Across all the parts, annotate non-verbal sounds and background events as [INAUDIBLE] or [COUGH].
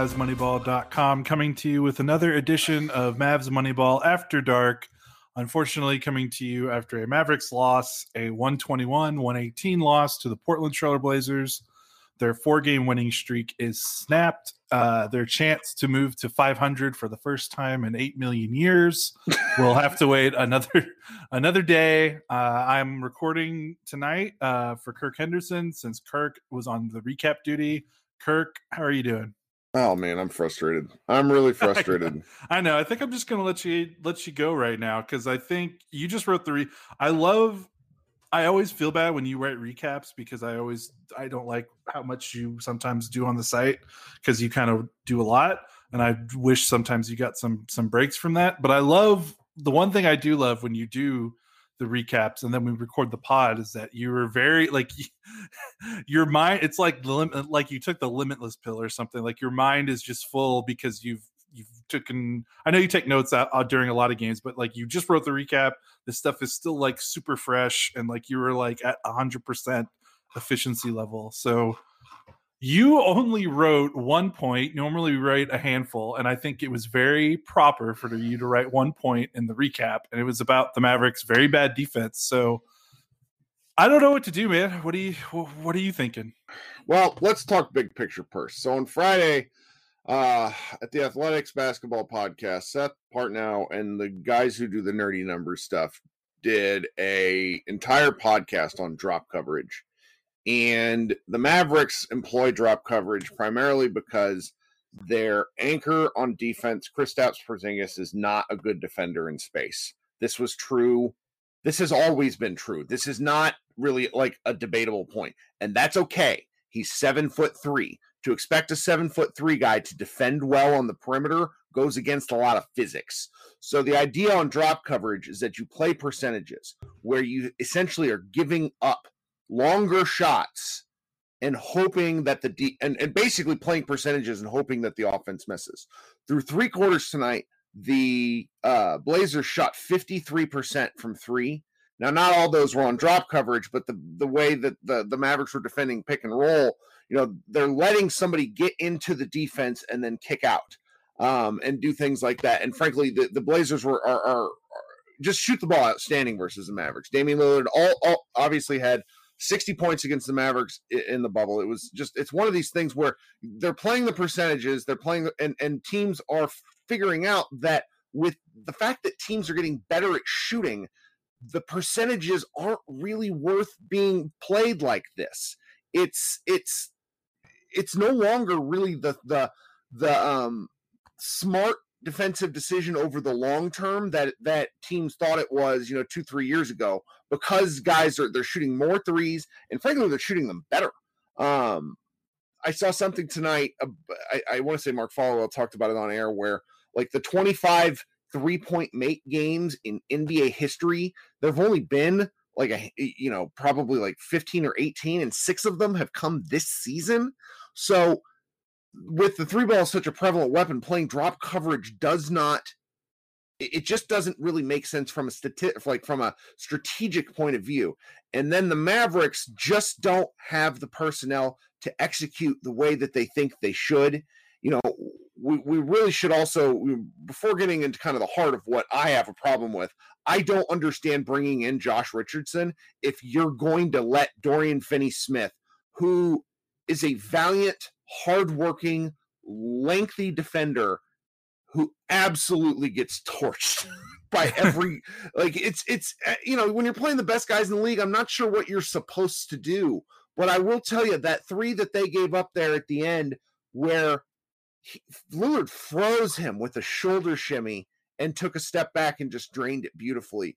MavsMoneyball.com, coming to you with another edition of Mavs Moneyball After Dark. Unfortunately, coming to you after a Mavericks loss, a 121 118 loss to the Portland Trailblazers. Their four game winning streak is snapped. Uh, their chance to move to 500 for the first time in 8 million years [LAUGHS] will have to wait another another day. Uh, I'm recording tonight uh, for Kirk Henderson since Kirk was on the recap duty. Kirk, how are you doing? Oh man, I'm frustrated. I'm really [LAUGHS] frustrated. I know. I think I'm just gonna let you let you go right now because I think you just wrote the. Re- I love. I always feel bad when you write recaps because I always I don't like how much you sometimes do on the site because you kind of do a lot, and I wish sometimes you got some some breaks from that. But I love the one thing I do love when you do the recaps and then we record the pod is that you were very like [LAUGHS] your mind it's like the limit like you took the limitless pill or something like your mind is just full because you've you've taken i know you take notes out, out during a lot of games but like you just wrote the recap this stuff is still like super fresh and like you were like at 100% efficiency level so you only wrote one point normally we write a handful and i think it was very proper for you to write one point in the recap and it was about the mavericks very bad defense so i don't know what to do man what are you what are you thinking Well, let's talk big picture first. So on Friday, uh, at the Athletic's Basketball Podcast, Seth Partnow and the guys who do the nerdy numbers stuff did a entire podcast on drop coverage. And the Mavericks employ drop coverage primarily because their anchor on defense, Kristaps Porzingis, is not a good defender in space. This was true. This has always been true. This is not really like a debatable point, and that's okay. He's seven foot three. To expect a seven foot three guy to defend well on the perimeter goes against a lot of physics. So the idea on drop coverage is that you play percentages where you essentially are giving up longer shots and hoping that the de- and, and basically playing percentages and hoping that the offense misses. Through three quarters tonight, the uh, Blazers shot 53% from three. Now, not all those were on drop coverage, but the the way that the the Mavericks were defending pick and roll, you know, they're letting somebody get into the defense and then kick out um, and do things like that. And frankly, the, the Blazers were are, are, are just shoot the ball outstanding versus the Mavericks. Damian Lillard all, all obviously had 60 points against the Mavericks in the bubble. It was just it's one of these things where they're playing the percentages, they're playing and and teams are figuring out that with the fact that teams are getting better at shooting, the percentages aren't really worth being played like this. It's it's it's no longer really the the the um smart defensive decision over the long term that that teams thought it was you know two three years ago because guys are they're shooting more threes and frankly they're shooting them better. Um i saw something tonight uh, i, I want to say mark Followill talked about it on air where like the 25 three point make games in nba history there have only been like a you know probably like 15 or 18 and six of them have come this season. So with the three ball such a prevalent weapon, playing drop coverage does not. It just doesn't really make sense from a stati- like from a strategic point of view. And then the Mavericks just don't have the personnel to execute the way that they think they should. You know, we, we really should also before getting into kind of the heart of what I have a problem with. I don't understand bringing in Josh Richardson if you're going to let Dorian Finney-Smith, who is a valiant hardworking, lengthy defender who absolutely gets [LAUGHS] torched by every like it's it's eh, you know when you're playing the best guys in the league i'm not sure what you're supposed to do but i will tell you that three that they gave up there at the end where he, Lillard froze him with a shoulder shimmy and took a step back and just drained it beautifully.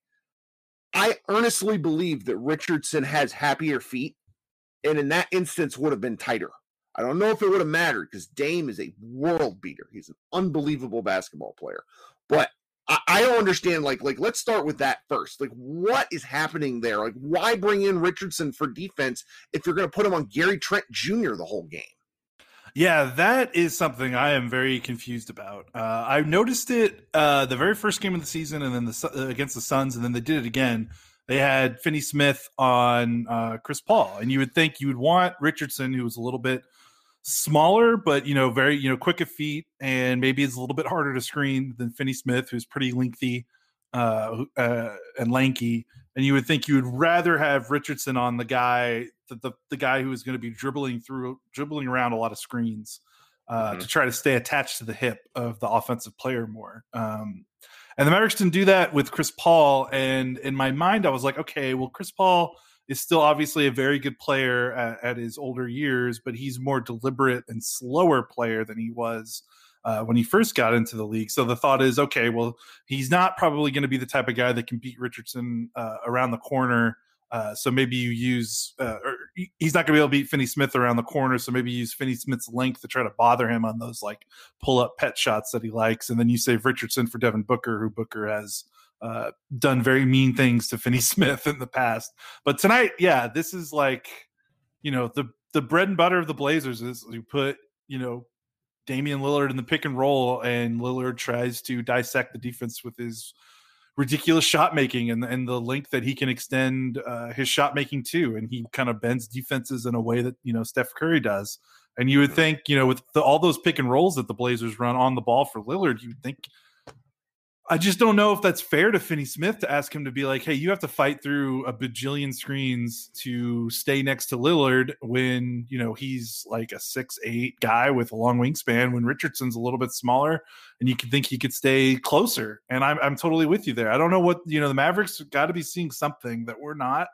I earnestly believe that richardson has happier feet and in that instance would have been tighter I don't know if it would have mattered because Dame is a world beater. He's an unbelievable basketball player. But I, I, don't understand. Like, like let's start with that first. Like, what is happening there? Like, why bring in Richardson for defense if you're going to put him on Gary Trent Jr. the whole game? Yeah, that is something I am very confused about. Uh, I noticed it uh, the very first game of the season, and then the uh, against the Suns, and then they did it again. They had Finney Smith on uh, Chris Paul, and you would think you would want Richardson, who was a little bit smaller, but you know, very you know, quick of feet, and maybe it's a little bit harder to screen than Finney Smith, who's pretty lengthy uh, uh, and lanky. And you would think you would rather have Richardson on the guy, the the, the guy who is going to be dribbling through, dribbling around a lot of screens uh, mm-hmm. to try to stay attached to the hip of the offensive player more. Um, and the Mavericks didn't do that with Chris Paul. And in my mind, I was like, okay, well, Chris Paul is still obviously a very good player at, at his older years, but he's more deliberate and slower player than he was uh, when he first got into the league. So the thought is, okay, well, he's not probably going to be the type of guy that can beat Richardson uh, around the corner. Uh, so maybe you use, uh, or he's not going to be able to beat Finney Smith around the corner. So maybe use Finney Smith's length to try to bother him on those like pull up pet shots that he likes. And then you save Richardson for Devin Booker, who Booker has uh, done very mean things to Finney [LAUGHS] Smith in the past. But tonight, yeah, this is like, you know, the the bread and butter of the Blazers is you put, you know, Damian Lillard in the pick and roll, and Lillard tries to dissect the defense with his ridiculous shot making and and the length that he can extend uh, his shot making too, and he kind of bends defenses in a way that you know Steph Curry does. And you would think, you know, with the, all those pick and rolls that the Blazers run on the ball for Lillard, you would think I just don't know if that's fair to Finney Smith to ask him to be like, hey, you have to fight through a bajillion screens to stay next to Lillard when, you know, he's like a six eight guy with a long wingspan when Richardson's a little bit smaller and you could think he could stay closer. And I'm I'm totally with you there. I don't know what, you know, the Mavericks got to be seeing something that we're not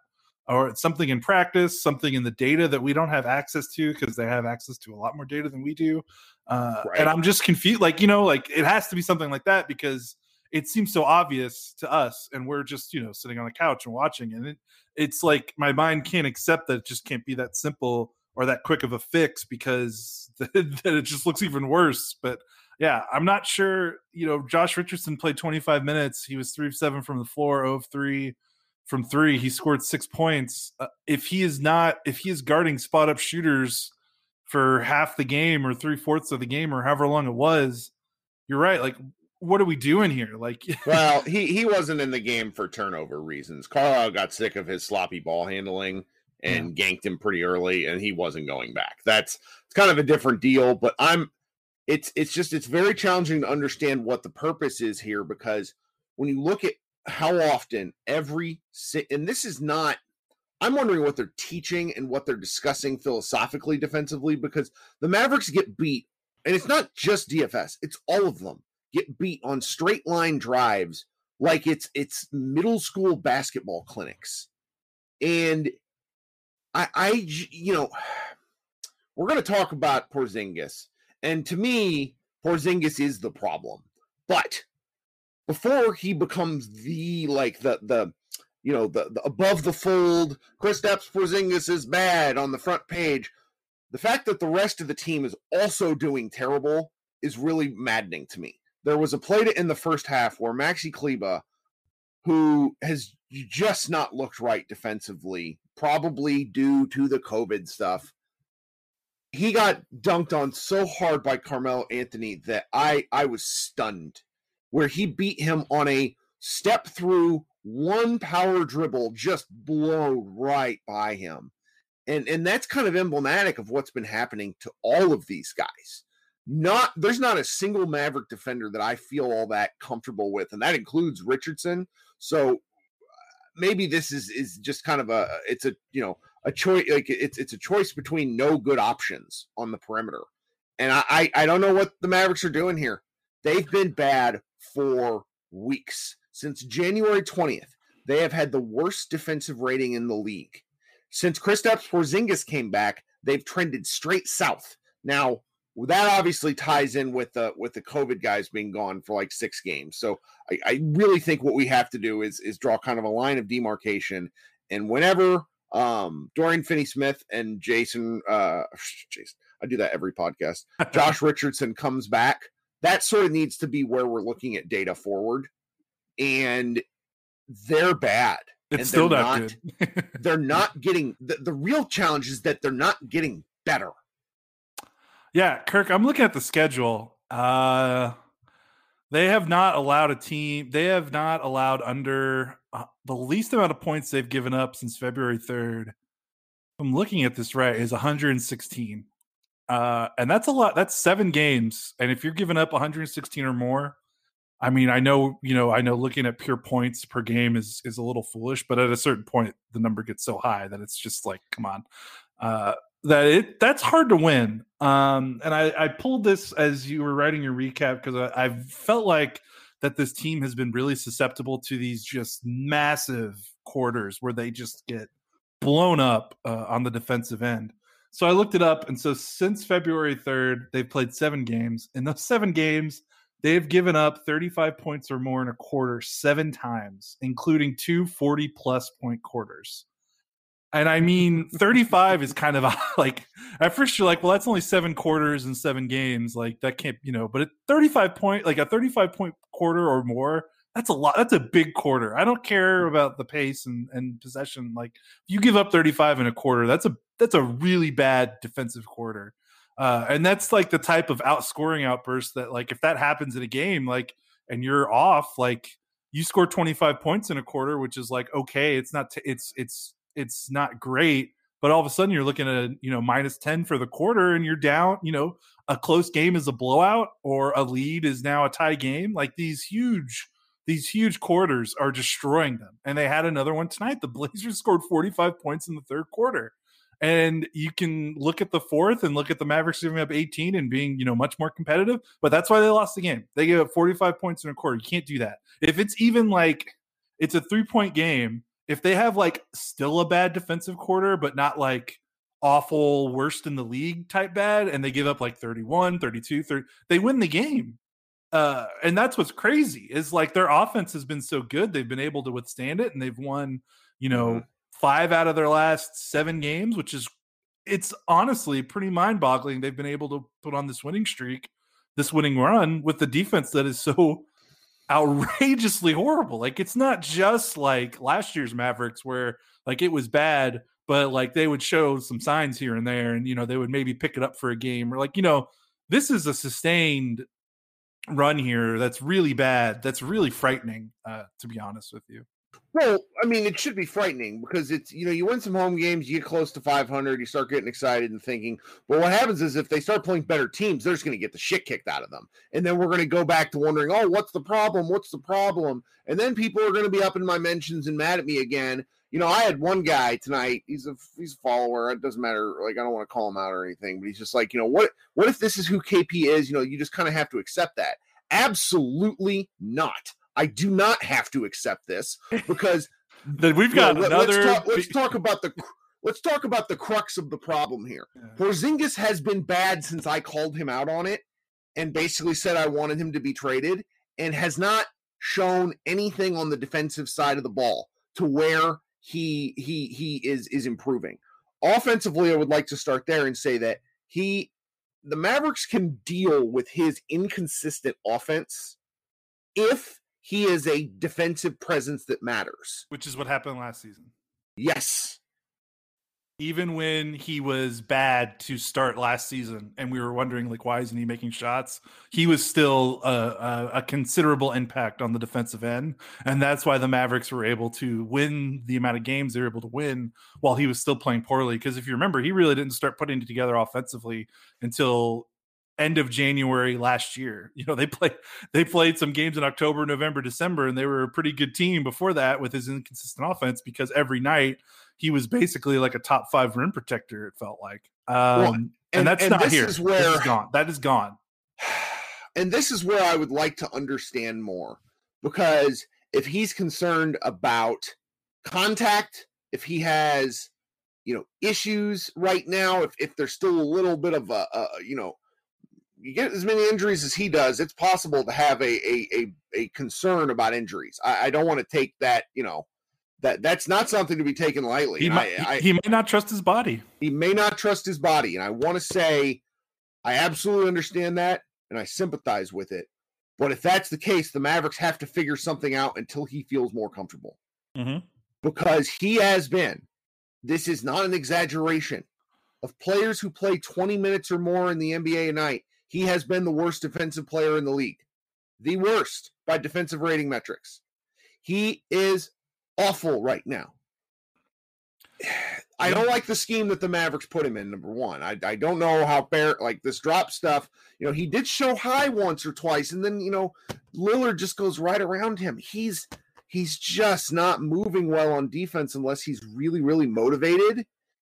or something in practice, something in the data that we don't have access to because they have access to a lot more data than we do. Uh, right. And I'm just confused. Like, you know, like it has to be something like that because it seems so obvious to us and we're just you know sitting on the couch and watching and it, it's like my mind can't accept that it just can't be that simple or that quick of a fix because [LAUGHS] that it just looks even worse but yeah i'm not sure you know josh richardson played 25 minutes he was 3 of 7 from the floor 0 of 3 from 3 he scored 6 points uh, if he is not if he is guarding spot up shooters for half the game or three fourths of the game or however long it was you're right like what are we doing here? Like, [LAUGHS] well, he he wasn't in the game for turnover reasons. Carlisle got sick of his sloppy ball handling and yeah. ganked him pretty early, and he wasn't going back. That's it's kind of a different deal. But I'm, it's it's just it's very challenging to understand what the purpose is here because when you look at how often every and this is not I'm wondering what they're teaching and what they're discussing philosophically defensively because the Mavericks get beat, and it's not just DFS, it's all of them get beat on straight line drives like it's it's middle school basketball clinics. And I I you know [SIGHS] we're going to talk about Porzingis. And to me, Porzingis is the problem. But before he becomes the like the the you know, the, the above the fold, Kristaps Porzingis is bad on the front page. The fact that the rest of the team is also doing terrible is really maddening to me. There was a play to in the first half where Maxi Kleber, who has just not looked right defensively, probably due to the COVID stuff, he got dunked on so hard by Carmelo Anthony that I I was stunned. Where he beat him on a step through one power dribble just blow right by him. And and that's kind of emblematic of what's been happening to all of these guys. Not there's not a single Maverick defender that I feel all that comfortable with, and that includes Richardson. So uh, maybe this is is just kind of a it's a you know a choice like it's it's a choice between no good options on the perimeter. And I, I I don't know what the Mavericks are doing here. They've been bad for weeks. Since January 20th, they have had the worst defensive rating in the league. Since Kristaps Porzingis came back, they've trended straight south. Now, that obviously ties in with the with the COVID guys being gone for like six games. So I, I really think what we have to do is is draw kind of a line of demarcation. And whenever um Dorian Finney Smith and Jason uh [LAUGHS] Jason, I do that every podcast. [LAUGHS] Josh Richardson comes back. That sort of needs to be where we're looking at data forward and they're bad. It's still not, not good. [LAUGHS] they're not getting the, the real challenge is that they're not getting better. Yeah, Kirk, I'm looking at the schedule. Uh they have not allowed a team, they have not allowed under uh, the least amount of points they've given up since February 3rd. I'm looking at this right is 116. Uh and that's a lot. That's 7 games. And if you're giving up 116 or more, I mean, I know, you know, I know looking at pure points per game is is a little foolish, but at a certain point the number gets so high that it's just like, come on. Uh that it that's hard to win. Um and I I pulled this as you were writing your recap because I, I felt like that this team has been really susceptible to these just massive quarters where they just get blown up uh, on the defensive end. So I looked it up, and so since February 3rd, they've played seven games. In those seven games, They've given up 35 points or more in a quarter seven times, including two 40 plus point quarters. And I mean, 35 is kind of a, [LAUGHS] like, at first you're like, well, that's only seven quarters and seven games. Like, that can't, you know, but at 35 point, like a 35 point quarter or more, that's a lot. That's a big quarter. I don't care about the pace and, and possession. Like, if you give up 35 in a quarter, that's a, that's a really bad defensive quarter. Uh, and that's like the type of outscoring outburst that like if that happens in a game like and you're off like you score 25 points in a quarter which is like okay it's not t- it's it's it's not great but all of a sudden you're looking at you know minus 10 for the quarter and you're down you know a close game is a blowout or a lead is now a tie game like these huge these huge quarters are destroying them and they had another one tonight the [LAUGHS] blazers scored 45 points in the third quarter and you can look at the fourth and look at the Mavericks giving up 18 and being, you know, much more competitive. But that's why they lost the game. They gave up 45 points in a quarter. You can't do that. If it's even like it's a three point game, if they have like still a bad defensive quarter, but not like awful worst in the league type bad, and they give up like 31, 32, 30, they win the game. Uh, and that's what's crazy is like their offense has been so good, they've been able to withstand it and they've won, you know, mm-hmm five out of their last seven games, which is it's honestly pretty mind-boggling. They've been able to put on this winning streak, this winning run with the defense that is so outrageously horrible. Like it's not just like last year's Mavericks where like it was bad, but like they would show some signs here and there and you know they would maybe pick it up for a game or like you know this is a sustained run here that's really bad. That's really frightening, uh, to be honest with you. Well, I mean, it should be frightening because it's you know you win some home games, you get close to 500, you start getting excited and thinking. But what happens is if they start playing better teams, they're just going to get the shit kicked out of them, and then we're going to go back to wondering, oh, what's the problem? What's the problem? And then people are going to be up in my mentions and mad at me again. You know, I had one guy tonight. He's a he's a follower. It doesn't matter. Like I don't want to call him out or anything, but he's just like, you know, what what if this is who KP is? You know, you just kind of have to accept that. Absolutely not. I do not have to accept this because [LAUGHS] then we've got you know, another. Let's talk, let's talk, about the let's talk about the crux of the problem here. Porzingis has been bad since I called him out on it and basically said I wanted him to be traded, and has not shown anything on the defensive side of the ball to where he he he is is improving. Offensively, I would like to start there and say that he the Mavericks can deal with his inconsistent offense if he is a defensive presence that matters. Which is what happened last season. Yes. Even when he was bad to start last season, and we were wondering like, why isn't he making shots? He was still a, a, a considerable impact on the defensive end, and that's why the Mavericks were able to win the amount of games they were able to win while he was still playing poorly. Because if you remember, he really didn't start putting it together offensively until end of January last year. [LAUGHS] You know, they played they played some games in October, November, December, and they were a pretty good team before that with his inconsistent offense because every night he was basically like a top five rim protector. It felt like, um, well, and, and, that's and not here. Is where this is gone. That is gone. [SIGHS] And this is where I would like to understand more because if he's concerned about contact, if he has you know issues right now, if if there's still a little bit of a, a you know you get as many injuries as he does, it's possible to have a a a, a concern about injuries. I, I don't want to take that, you know, that that's not something to be taken lightly. He, might, I, I, he may not trust his body. He may not trust his body, and I want to say, I absolutely understand that, and I sympathize with it. But if that's the case, the Mavericks have to figure something out until he feels more comfortable, mm-hmm. because he has been. This is not an exaggeration. Of players who play 20 minutes or more in the NBA a night, he has been the worst defensive player in the league, the worst by defensive rating metrics. He is awful right now. [SIGHS] I don't like the scheme that the Mavericks put him in. Number one, I, I don't know how fair like this drop stuff. You know, he did show high once or twice, and then you know Lillard just goes right around him. He's he's just not moving well on defense unless he's really really motivated.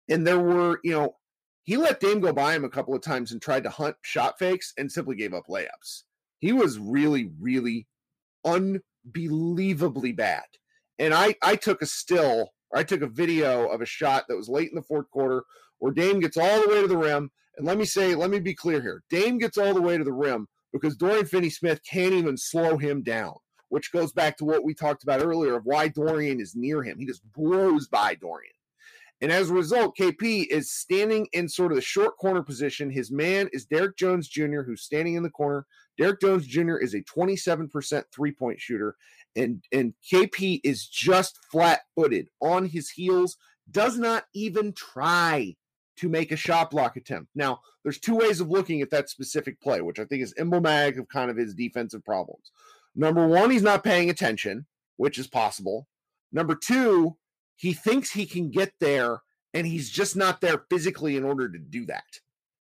And there were you know he let Dame go by him a couple of times and tried to hunt shot fakes and simply gave up layups. He was really, really unbelievably bad. And I, I took a still, or I took a video of a shot that was late in the fourth quarter where Dame gets all the way to the rim. And let me say, let me be clear here. Dame gets all the way to the rim because Dorian Finney Smith can't even slow him down, which goes back to what we talked about earlier of why Dorian is near him. He just blows by Dorian. And as a result, KP is standing in sort of the short corner position. His man is Derrick Jones Jr., who's standing in the corner. Derrick Jones Jr. is a 27% three point shooter. And, and KP is just flat footed on his heels, does not even try to make a shot block attempt. Now, there's two ways of looking at that specific play, which I think is emblematic of kind of his defensive problems. Number one, he's not paying attention, which is possible. Number two, he thinks he can get there and he's just not there physically in order to do that.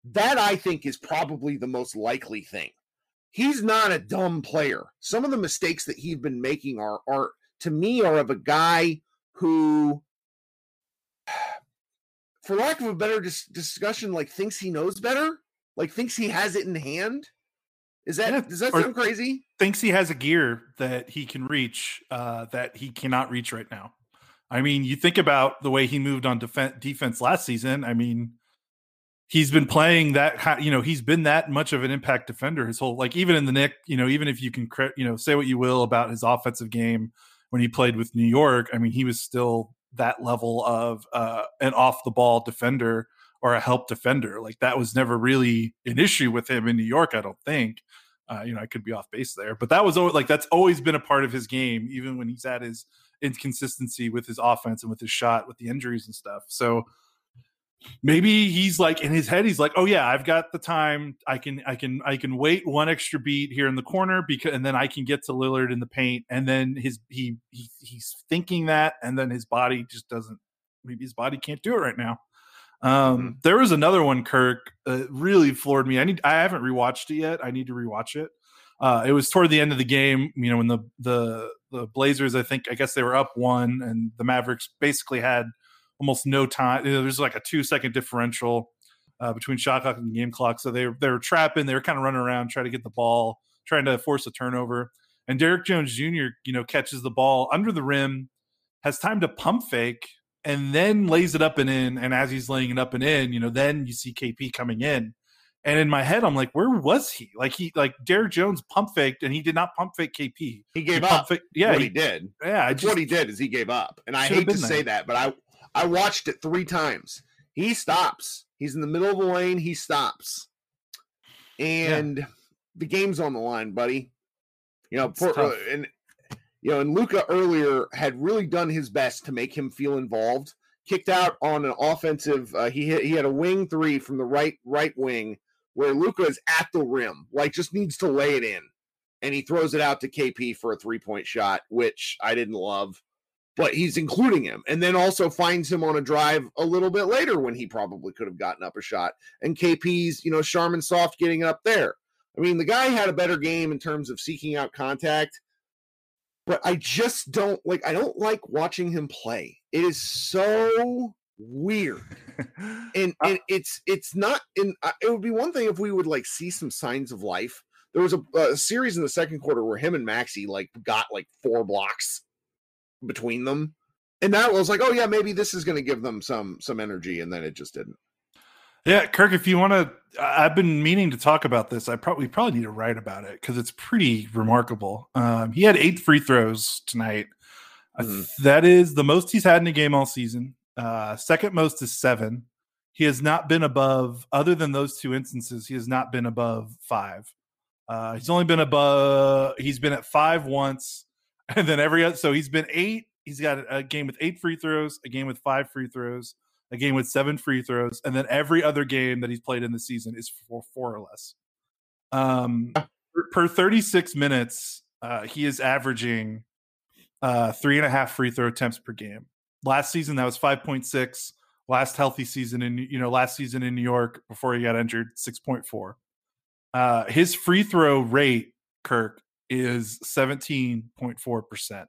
That I think is probably the most likely thing. He's not a dumb player. Some of the mistakes that he's been making are are to me are of a guy who [SIGHS] for lack of a better dis- discussion like thinks he knows better, like thinks he has it in hand. Is that yeah, does that sound crazy? Thinks he has a gear that he can reach uh, that he cannot reach right now. I mean, you think about the way he moved on def- defense last season. I mean, he's been playing that. You know, he's been that much of an impact defender his whole like. Even in the Knick, you know, even if you can, you know, say what you will about his offensive game when he played with New York. I mean, he was still that level of uh, an off the ball defender or a help defender. Like that was never really an issue with him in New York. I don't think. Uh, you know, I could be off base there, but that was always like that's always been a part of his game, even when he's at his inconsistency with his offense and with his shot with the injuries and stuff. So maybe he's like in his head he's like oh yeah i've got the time. I can i can i can wait one extra beat here in the corner because and then i can get to lillard in the paint. And then his he, he he's thinking that and then his body just doesn't maybe his body can't do it right now um mm-hmm. there was another one kirk uh, really floored me i need i haven't rewatched it yet i need to rewatch it uh it was toward the end of the game you know when the the the blazers i think i guess they were up one and the mavericks basically had almost no time. You know, there's like a two second differential uh, between shot clock and game clock. So they they were trapping. They were kind of running around trying to get the ball, trying to force a turnover. And Derrick Jones Jr. you know catches the ball under the rim, has time to pump fake, and then lays it up and in. And as he's laying it up and in, you know, then you see KP coming in. And in my head, I'm like, where was he? Like he, like Derrick Jones pump faked, and he did not pump fake KP. He gave he up. Fake, yeah, what he, he, did. Yeah, just, what he did is he gave up. And I hate to say that, but I I watched it three times. He stops. He's in the middle of the lane. He stops. And yeah. the game's on the line, buddy. You know, uh, and you know, and Luka earlier had really done his best to make him feel involved. Kicked out on an offensive. Uh, he hit, he had a wing three from the right right wing where Luka is at the rim, like just needs to lay it in, and he throws it out to KP for a three point shot, which I didn't love but he's including him and then also finds him on a drive a little bit later when he probably could have gotten up a shot. And KP's, you know, Charmin soft getting up there. I mean, the guy had a better game in terms of seeking out contact, but I just don't like, I don't like watching him play. It is so weird. [LAUGHS] and, uh and it's, it's not, in, it would be one thing if we would like see some signs of life. There was a, a series in the second quarter where him and Maxi like got like four blocks between them. And that was like, oh yeah, maybe this is going to give them some some energy, and then it just didn't. Yeah, Kirk, if you want to, I've been meaning to talk about this. I probably probably need to write about it because it's pretty remarkable. Um, he had eight free throws tonight. Mm-hmm. that is the most he's had in a game all season. Uh, second most is seven. He has not been above, other than those two instances, he has not been above five. Uh, he's only been above. He's been at five once [LAUGHS] and then every other, so he's been eight. He's got a game with eight free throws, a game with five free throws, a game with seven free throws, and then every other game that he's played in the season is for four or less. Um, per 36 minutes, uh, he is averaging uh, three and a half free throw attempts per game. Last season, that was 5.6. Last healthy season in you know last season in New York before he got injured, 6.4. Uh, his free throw rate, Kirk, is 17.4%.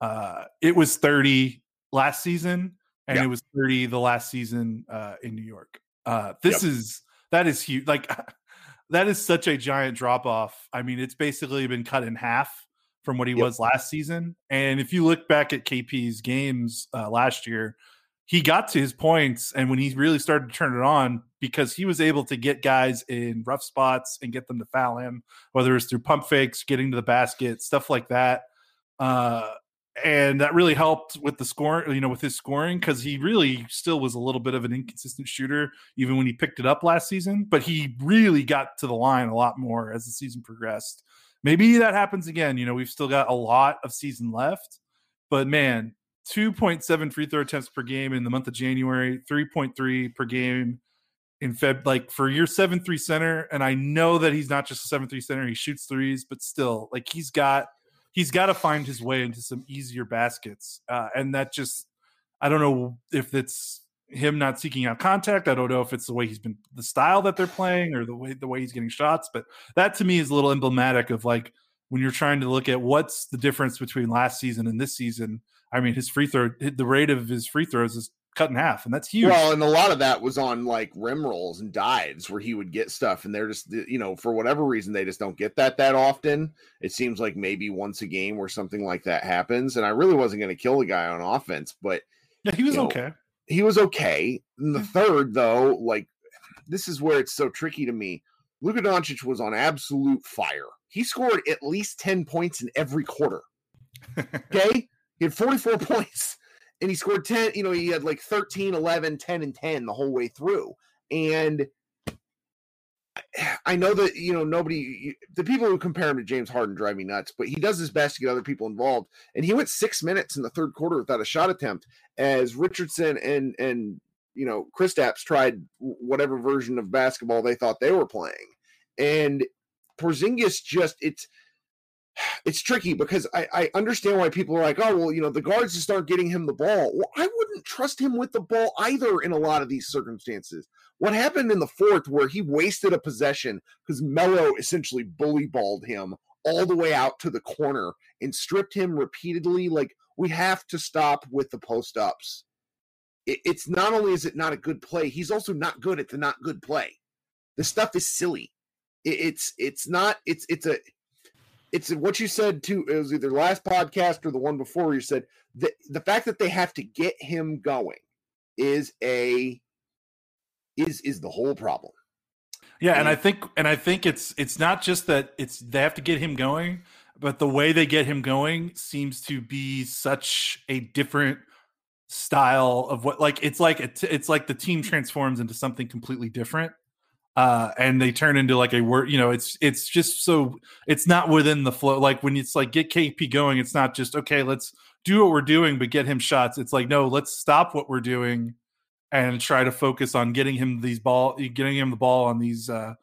Uh, it was 30 last season, and it was 30 the last season uh, in New York. Uh, this yep. is that is huge. Like [LAUGHS] that is such a giant drop off. I mean, it's basically been cut in half from what he yep. was last season. And if you look back at KP's games uh, last year, he got to his points and when he really started to turn it on because he was able to get guys in rough spots and get them to foul him whether it's through pump fakes getting to the basket stuff like that uh, and that really helped with the score you know with his scoring because he really still was a little bit of an inconsistent shooter even when he picked it up last season but he really got to the line a lot more as the season progressed maybe that happens again you know we've still got a lot of season left but man 2.7 free throw attempts per game in the month of January, 3.3 per game in Feb. Like for your 7 3 center, and I know that he's not just a 7 3 center, he shoots threes, but still, like he's got he's got to find his way into some easier baskets. Uh, and that just, I don't know if it's him not seeking out contact. I don't know if it's the way he's been, the style that they're playing, or the way the way he's getting shots. But that to me is a little emblematic of like when you're trying to look at what's the difference between last season and this season I mean, his free throw, the rate of his free throws is cut in half, and that's huge. Well, and a lot of that was on like rim rolls and dives where he would get stuff, and they're just you know for whatever reason they just don't get that that often. It seems like maybe once a game where something like that happens, and I really wasn't going to kill the guy on offense, but yeah, he was okay. Know, he was okay. In the mm. third, though, like this is where it's so tricky to me. Luka Doncic was on absolute fire. He scored at least 10 points in every quarter. [LAUGHS] Okay. He had 44 [LAUGHS] points and he scored 10. You know, he had like 13, 11, 10, and 10 the whole way through. And I know that, you know, nobody, the people who compare him to James Harden drive me nuts, but he does his best to get other people involved. And he went six minutes in the third quarter without a shot attempt as Richardson and, and, you know, Kristaps tried whatever version of basketball they thought they were playing. And Porzingis just it's it's tricky because I, I understand why people are like, oh well, you know, the guards just aren't getting him the ball. Well, I wouldn't trust him with the ball either in a lot of these circumstances. What happened in the fourth where he wasted a possession because Melo essentially bully balled him all the way out to the corner and stripped him repeatedly. Like we have to stop with the post ups. It, it's not only is it not a good play, he's also not good at the not good play. The stuff is silly. It, it's it's not it's it's a it's what you said too. It was either last podcast or the one before you said the the fact that they have to get him going is a is is the whole problem. Yeah, and, and I think and I think it's it's not just that it's they have to get him going, but the way they get him going seems to be such a different style of what like it's like it's, it's like the team transforms into something completely different uh, and they turn into like a word you know it's it's just so it's not within the flow like when it's like get kp going it's not just okay let's do what we're doing but get him shots. It's like no let's stop what we're doing and try to focus on getting him these ball getting him the ball on these uh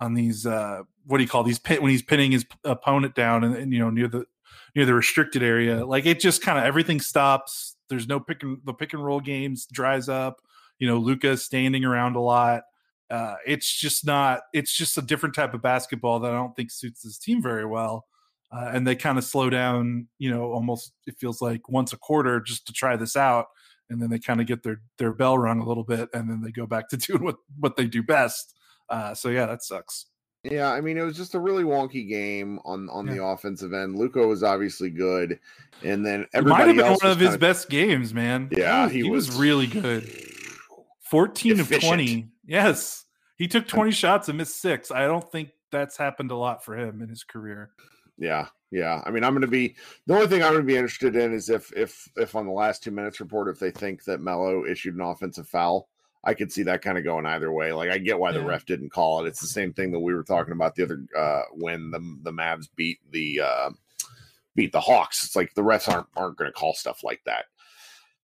on these uh what do you call these pit when he's pinning his opponent down and, and you know near the near the restricted area. Like it just kind of everything stops. There's no pick and the pick and roll games dries up. You know Luka standing around a lot uh, it's just not. It's just a different type of basketball that I don't think suits this team very well. Uh, and they kind of slow down. You know, almost it feels like once a quarter just to try this out, and then they kind of get their their bell rung a little bit, and then they go back to [LAUGHS] doing what what they do best. Uh, so yeah, that sucks. Yeah, I mean it was just a really wonky game on on yeah. the offensive end. Luka was obviously good, and then everybody it might have been one of his of... best games, man. Yeah, he, he, he was, was, really good. Fourteen efficient. of twenty. Yes, he took 20 shots and missed six. I don't think that's happened a lot for him in his career. Yeah, yeah. I mean, I'm going to be the only thing I'm going to be interested in is if if if on the last two minutes report if they think that Melo issued an offensive foul. I could see that kind of going either way. Like I get why the ref didn't call it. It's the same thing that we were talking about the other uh when the the Mavs beat the uh beat the Hawks. It's like the refs aren't aren't going to call stuff like that.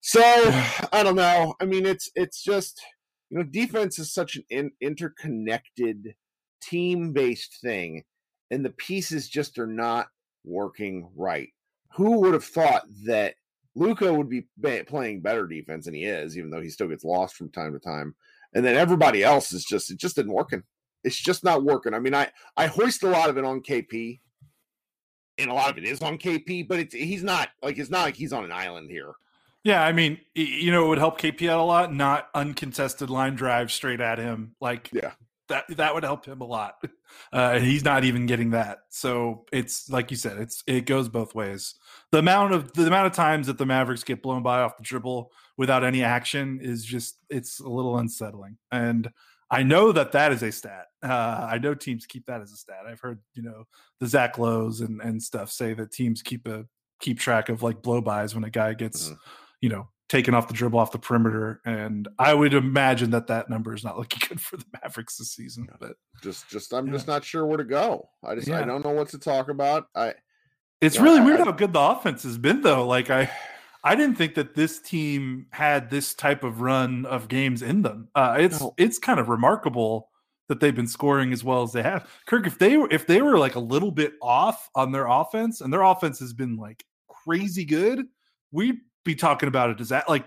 So [SIGHS] I don't know. I mean, it's it's just you know, defense is such an in, interconnected, team based thing, and the pieces just are not working right. Who would have thought that Luka would be playing better defense than he is, even though he still gets lost from time to time? And then everybody else is just, it just isn't working. It's just not working. I mean, I, I hoist a lot of it on KP, and a lot of it is on KP, but it's, he's not like, it's not like he's on an island here. Yeah, I mean, you know, it would help KP out a lot. Not uncontested line drive straight at him. Like, yeah, that that would help him a lot. [LAUGHS] Uh, he's not even getting that. So it's like you said, it's it goes both ways. The amount of the amount of times that the Mavericks get blown by off the dribble without any action is just it's a little unsettling. And I know that that is a stat. Uh, I know teams keep that as a stat. I've heard you know the Zach Lowe's and and stuff say that teams keep a keep track of like blow bys when a guy gets. Mm-hmm you know, taken off the dribble off the perimeter. And I would imagine that that number is not looking [LAUGHS] good for the Mavericks this season. But just, just I'm yeah. just not sure where to go. I just, yeah. I don't know what to talk about. I. It's really weird I, how good the offense has been, though. Like I, [SIGHS] I didn't think that this team had this type of run of games in them. Uh, it's no. it's kind of remarkable that they've been scoring as well as they have. Kirk, if they were if they were like a little bit off on their offense, and their offense has been like crazy good, we be talking about it. Is that like,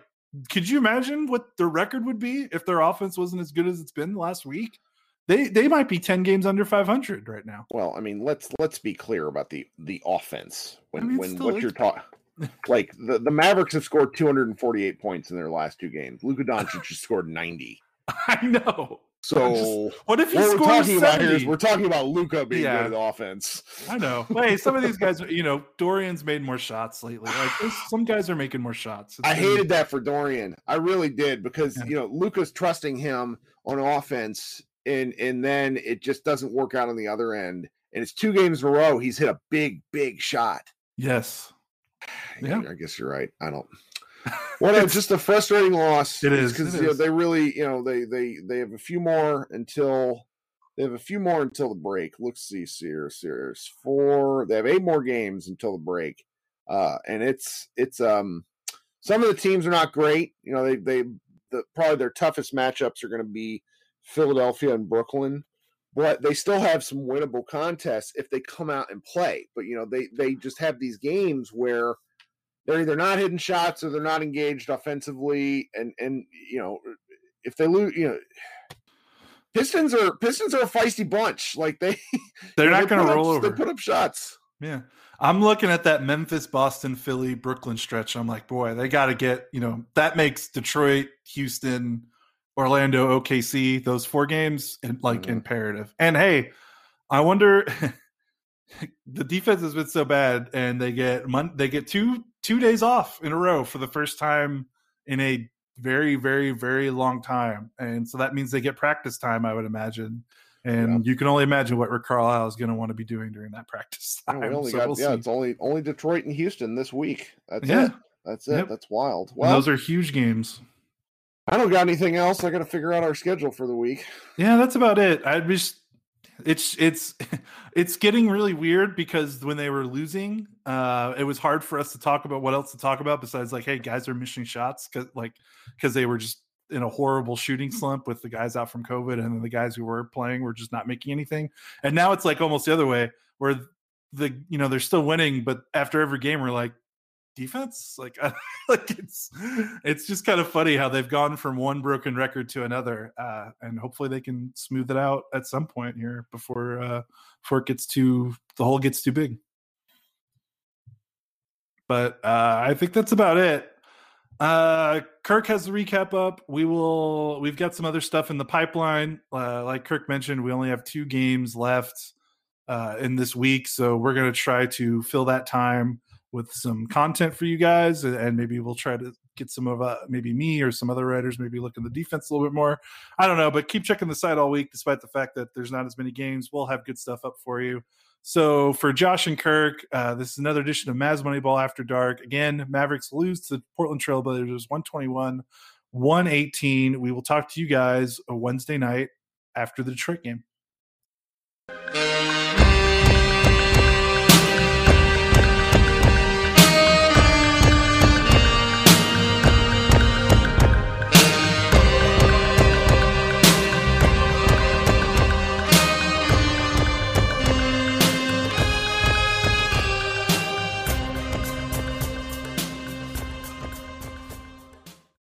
could you imagine what their record would be if their offense wasn't as good as it's been last week? They they might be ten games under five hundred right now. Well, I mean, let's let's be clear about the the offense when I mean, when what you're talking. [LAUGHS] like the, the Mavericks have scored 248 points in their last two games. Luka Doncic has scored 90. [LAUGHS] I know. So just, what if he what scores we're talking 70? about here is we're talking about Luka being yeah. good at offense. I know. Hey, some of these guys, [LAUGHS] you know, Dorian's made more shots lately. Like [SIGHS] some guys are making more shots. It's I hated that for Dorian. I really did because yeah. you know Luka's trusting him on offense, and and then it just doesn't work out on the other end. And it's two games in a row. He's hit a big, big shot. Yes. [SIGHS] Yeah, I guess you're right. I don't. Well, it's just a frustrating loss. It is because you know, they really, you know, they they they have a few more until they have a few more until the break. Let's see, Sears, Sears, four. They have eight more games until the break, uh, and it's it's um some of the teams are not great. You know, they they the probably their toughest matchups are going to be Philadelphia and Brooklyn, but they still have some winnable contests if they come out and play. But you know, they they just have these games where they're either not hitting shots or they're not engaged offensively, and and you know, if they lose, you know. Pistons are Pistons are a feisty bunch. Like they, [LAUGHS] they're not going to roll up- over. They put up shots. Yeah. I'm looking at that Memphis, Boston, Philly, Brooklyn stretch. I'm like, boy, they got to get, you know, that makes Detroit, Houston, Orlando, OKC, those four games like Mhm. imperative. And hey, I wonder [LAUGHS] the defense has been so bad and they get they get two two days off in a row for the first time in a very very very long time. And so that means they get practice time, I would imagine. And you can only imagine what Rick Carlisle is going to want to be doing during that [LAUGHS] practice Oh, time. only So got we'll yeah, see. it's only only Detroit and Houston this week. That's Yeah. it. That's it. Yep. That's wild. And Well, those are huge games. I don't got anything else. I got to figure out our schedule for the week. Yeah, that's about it. I just it's it's [LAUGHS] it's getting really weird because when they were losing, uh, it was hard for us to talk about what else to talk about besides like, hey, guys are missing shots because like because they were just in a horrible shooting slump with the guys out from COVID, and then the guys who were playing were just not making anything. And now it's like almost the other way, where the you know they're still winning, but after every game we're like defense? Like [LAUGHS] like it's it's just kind of funny how they've gone from one broken record to another uh and hopefully they can smooth it out at some point here before uh before it gets too the hole gets too big. But uh i think that's about it. Uh kirk has the recap up. We will we've got some other stuff in the pipeline. Uh, like kirk mentioned we only have two games left uh in this week so we're going to try to fill that time with some content for you guys and- maybe we'll try to get some of uh, maybe me or some other writers maybe look in the defense a little bit more. I don't know but keep checking the site all week despite the fact that there's not as many games. We'll have good stuff up for you. So for josh and kirk uh, this is another edition of Mavs Moneyball after dark. Again mavericks lose to portland trailblazers 121 118 we will talk to you guys a wednesday night after the detroit game